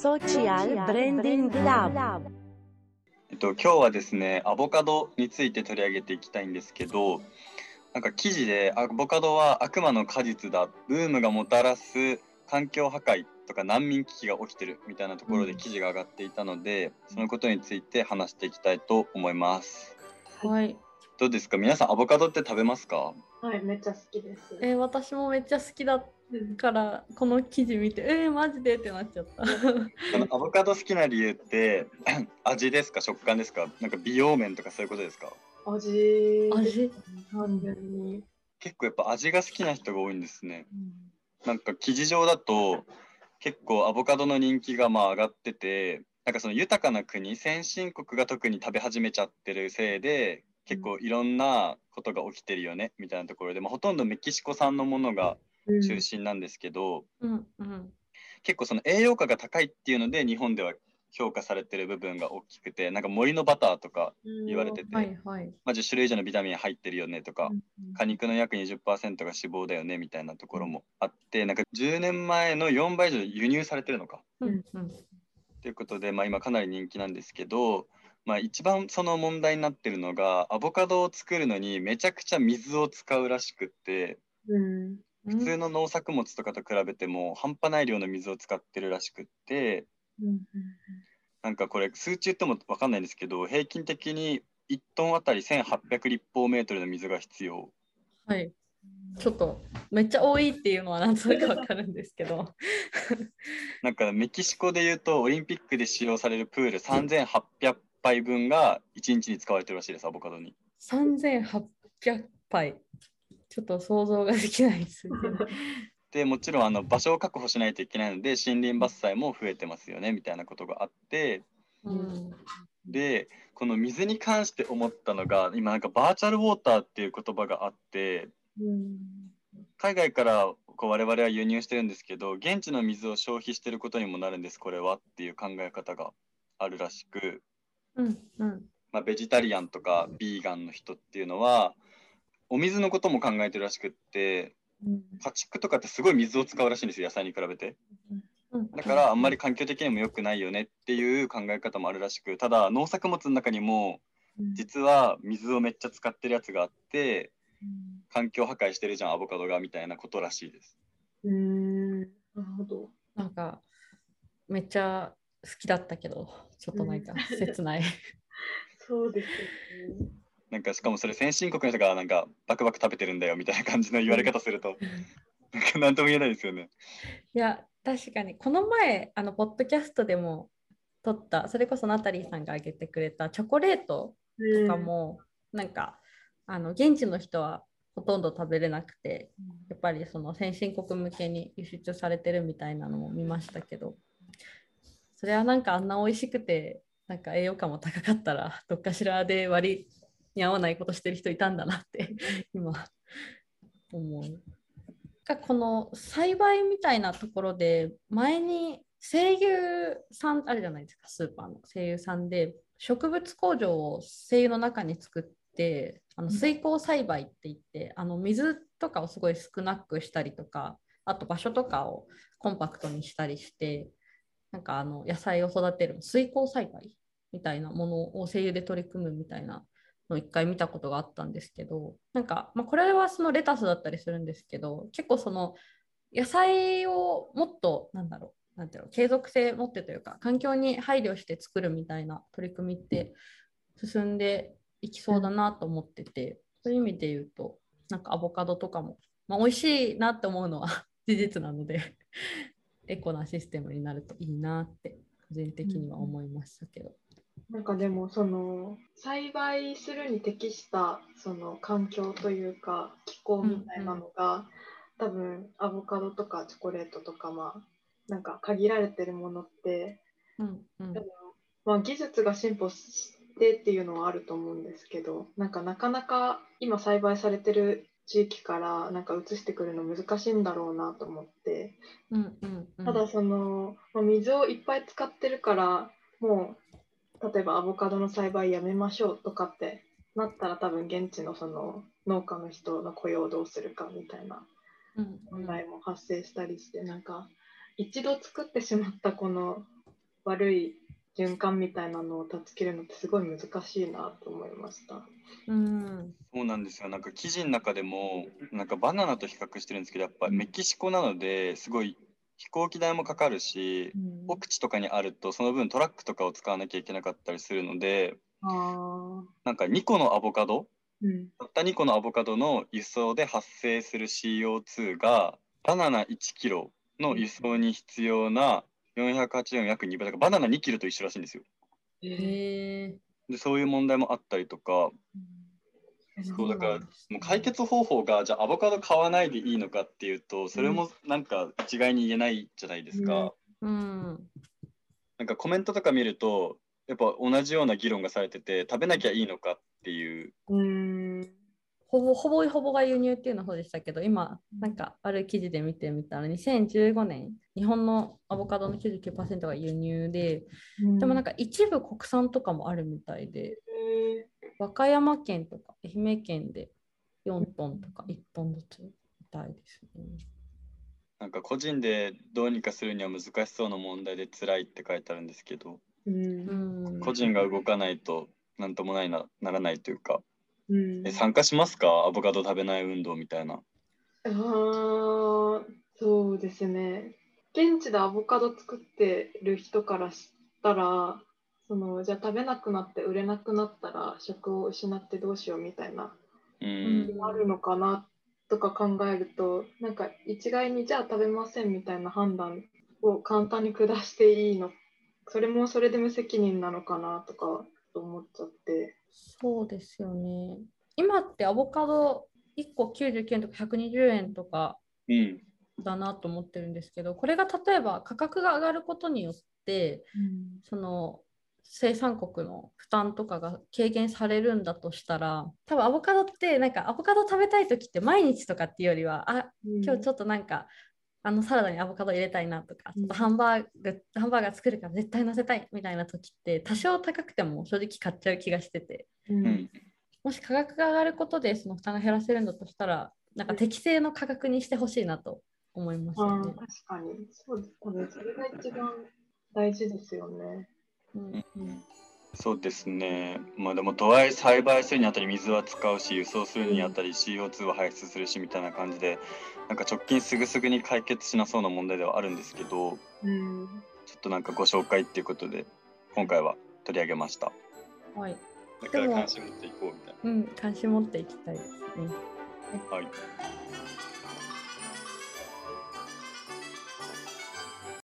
Social Branding Lab えっと、今日はですねアボカドについて取り上げていきたいんですけどなんか記事でアボカドは悪魔の果実だブームがもたらす環境破壊とか難民危機が起きてるみたいなところで記事が上がっていたので、そのことについて話していきたいと思います。はい。どうですか？皆さんアボカドって食べますか？はい、めっちゃ好きです。えー私もめっちゃ好きだから、この記事見て、えー、マジで？ってなっちゃった。あのアボカド好きな理由って 味ですか？食感ですか？なんか美容面とかそういうことですか？味。味？単純に。結構やっぱ味が好きな人が多いんですね。なんか記事上だと結構アボカドの人気がまあ上がっててなんかその豊かな国先進国が特に食べ始めちゃってるせいで結構いろんなことが起きてるよねみたいなところで、まあ、ほとんどメキシコ産のものがうん中心なんですけど、うんうん。結構その栄養価が高いっていうので日本では評価されてる部分が大きくてなんか森のバターとか言われてて、はいはい。まあ、10種類以上のビタミン入ってるよねとか、うん果肉の約20%が脂肪だよねみたいなところもあってなんか10年前の4倍以上輸入されてるのか？うんうん。ということで、まあ、今かなり人気なんですけど、まあ、一番その問題になってるのがアボカドを作るのにめちゃくちゃ水を使うらしくってうん普通の農作物とかと比べても半端ない量の水を使ってるらしくってうんなんかこれ数値言っても分かんないんですけど平均的に1トンあたり1800立方メートルの水が必要はい。ちょっと、めっちゃ多いっていうのはなんとなくわかるんですけど。なんかメキシコでいうとオリンピックで使用されるプール3800杯分が1日に使われてるらしいですアボカドに。3800杯。ちょっと想像ができないですね。でもちろんあの場所を確保しないといけないので森林伐採も増えてますよねみたいなことがあってうん。でこの水に関して思ったのが今なんかバーチャルウォーターっていう言葉があってうん海外からこう我々は輸入してるんですけど現地の水を消費してることにもなるんですこれはっていう考え方があるらしく。うんうん。まあ、ベジタリアンとかビーガンの人っていうのはお水のことも考えてるらしくってうん。家畜とかってすごい水を使うらしいんですよ野菜に比べて。うん。だからあんまり環境的にも良くないよねっていう考え方もあるらしくただ農作物の中にも実は水をめっちゃ使ってるやつがあって環境破壊してるじゃんアボカドがみたいなことらしいです。うん。なるほど。なんか、めっちゃ好きだったけど、ちょっとなんか切ない。そうですよね。なんかしかもそれ先進国の人がなんかバクバク食べてるんだよみたいな感じの言われ方するとなんか何とも言えないですよね。いや、確かに、この前、あの、ポッドキャストでも撮った、それこそナタリーさんが挙げてくれたチョコレートとかも、なんか、あの、現地の人はほとんど食べれなくて、やっぱりその先進国向けに輸出されてるみたいなのも見ましたけど、それはなんかあんな美味しくて、なんか栄養価も高かったら、どっかしらで割に合わないことしてる人いたんだなって、今、思う。がこの栽培みたいなところで前に声優さんあるじゃないですかスーパーの。声優さんで植物工場を声優の中に作ってあの水耕栽培って言ってあの水とかをすごい少なくしたりとかあと場所とかをコンパクトにしたりしてなんかあの野菜を育てる水耕栽培みたいなものを声優で取り組むみたいなの一回見たことがあったんですけどなんか、まあ、これはそのレタスだったりするんですけど結構その野菜をもっとなんだろうなんていうの継続性持ってというか環境に配慮して作るみたいな取り組みって進んでいきそうだなと思ってて、そういう意味で言うとなんかアボカドとかも、まあ、美味しいなって思うのは 事実なので エコなシステムになるといいなって個人的には思いましたけど。なんかでもその栽培するに適したその環境というか気候みたいなのが、多分アボカドとかチョコレートとかまあなんか限られてるものってうんうん。まあ、技術が進歩してっていうのはあると思うんですけどなんかなかなか今栽培されてる地域からなんか移してくるの難しいんだろうなと思って。うんうんうん。ただその、まあ水をいっぱい使ってるからもう例えばアボカドの栽培やめましょうとかってなったら多分現地のその農家の人の雇用をどうするかみたいな問題も発生したりしてなんか一度作ってしまったこの悪い循環みたいなのを断ち切るのってすごい難しいなと思いました。うんそうなんですよなんか記事の中でもなんかバナナと比較してるんですけどやっぱメキシコなのですごい飛行機代もかかるし奥地とかにあるとその分トラックとかを使わなきゃいけなかったりするのであなんか2個のアボカドうん。たった2個のアボカドの輸送で発生する CO2 がバナナ1キロの輸送に必要な480の約2倍だからバナナ2キロと一緒らしいんですよ。えへえでそういう問題もあったりとかそうだからもう解決方法がじゃあアボカド買わないでいいのかっていうとそれもなんか一概に言えないじゃないですか。うん。なんかコメントとか見るとやっぱ同じような議論がされてて食べなきゃいいのかっていう。うん。ほぼほぼほぼが輸入っていうの方でしたけど今なんかある記事で見てみたら2015年日本のアボカドの99%が輸入ででもなんか、か一部国産とかもあるみたいで。え和歌山県とか愛媛県で4トンとか1トンずつみたいですね。なんか個人でどうにかするには難しそうな問題で辛いって書いてあるんですけどーううんん。個人が動かないとなんともないなならないというか。うん。え参加しますか？アボカド食べない運動みたいな。あーそうですね。現地でアボカド作ってる人からしたらそのじゃあ食べなくなって売れなくなったら職を失ってどうしようみたいなううん。ん、あるのかなとか考えるとなんか一概にじゃあ食べませんみたいな判断を簡単に下していいのそれもそれで無責任なのかなとか思っちゃって。そうですよね。今ってアボカド1個99円とか120円とかうん、だなと思ってるんですけどこれが例えば価格が上がることによってその生産国の負担とかが軽減されるんだとしたら多分アボカドってなんかアボカド食べたい時って毎日とかっていうよりはあ今日ちょっとなんかあのサラダにアボカド入れたいなとか、ちょっとハンバーグハンバーガー作るから絶対乗せたいみたいな時って多少高くても正直買っちゃう気がしてて。うん。うん、もし価格が上がることでその負担が減らせるんだとしたらなんか適正の価格にしてほしいなと思いましたね。確かに。そうです多分それが一番大事ですよね。うんそうですね。まあでもとはいえ栽培するにあたり水は使うし輸送するにあたり CO2 は排出するしみたいな感じでなんか直近すぐすぐに解決しなそうな問題ではあるんですけどうんちょっとなんかご紹介っていうことで今回は取り上げました。はい、だから関心持っていこうみたいうん、関心持っていきたいですね。な。はい。